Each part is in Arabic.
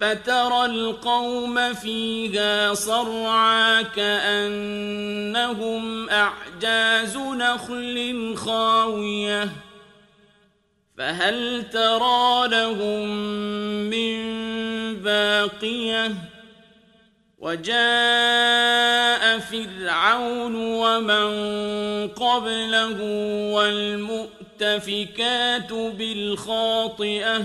فترى القوم فيها صرعا كأنهم أعجاز نخل خاوية. فهل ترى لهم من باقية؟ وجاء فرعون ومن قبله والمؤتفكات بالخاطئة.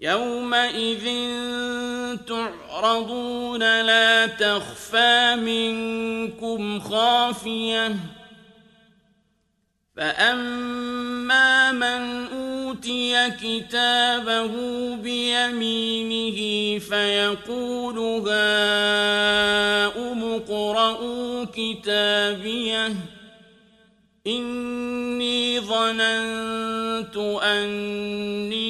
يومئذ تعرضون لا تخفى منكم خافية فأما من أوتي كتابه بيمينه فيقول هاؤم اقرءوا كتابيه إني ظننت أني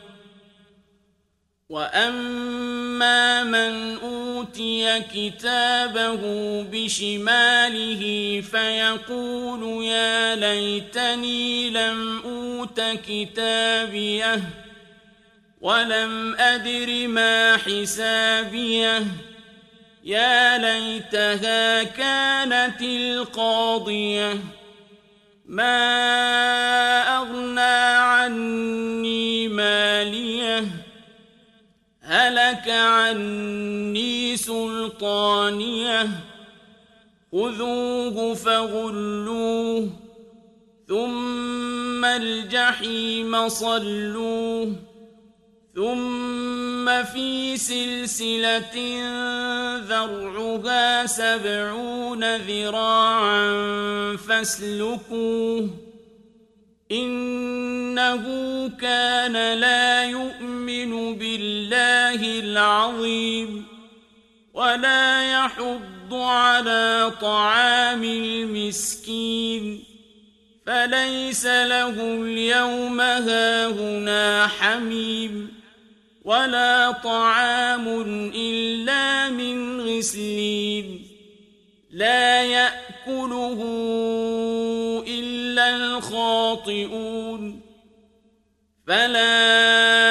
وأما من أوتي كتابه بشماله فيقول يا ليتني لم أوت كتابيه ولم أدر ما حسابيه يا ليتها كانت القاضية ما هلك عني سلطانية. خذوه فغلوه ثم الجحيم صلوه ثم في سلسلة ذرعها سبعون ذراعا فاسلكوه. إنه كان لا يؤمن العظيم ولا يحض على طعام المسكين فليس له اليوم هاهنا حميم ولا طعام إلا من غسلين لا يأكله إلا الخاطئون فلا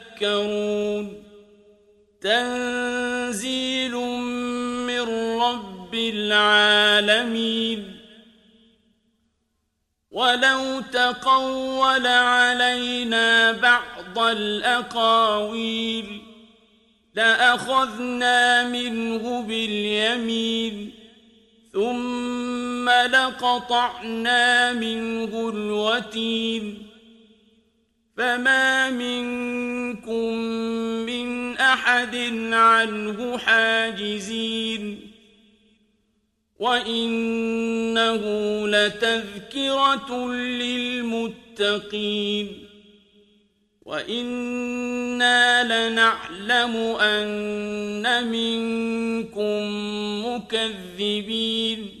تذكرون تنزيل من رب العالمين. ولو تقول علينا بعض الأقاويل لأخذنا منه باليمين ثم لقطعنا منه الوتين. فما منكم من أحد عنه حاجزين وإنه لتذكرة للمتقين وإنا لنعلم أن منكم مكذبين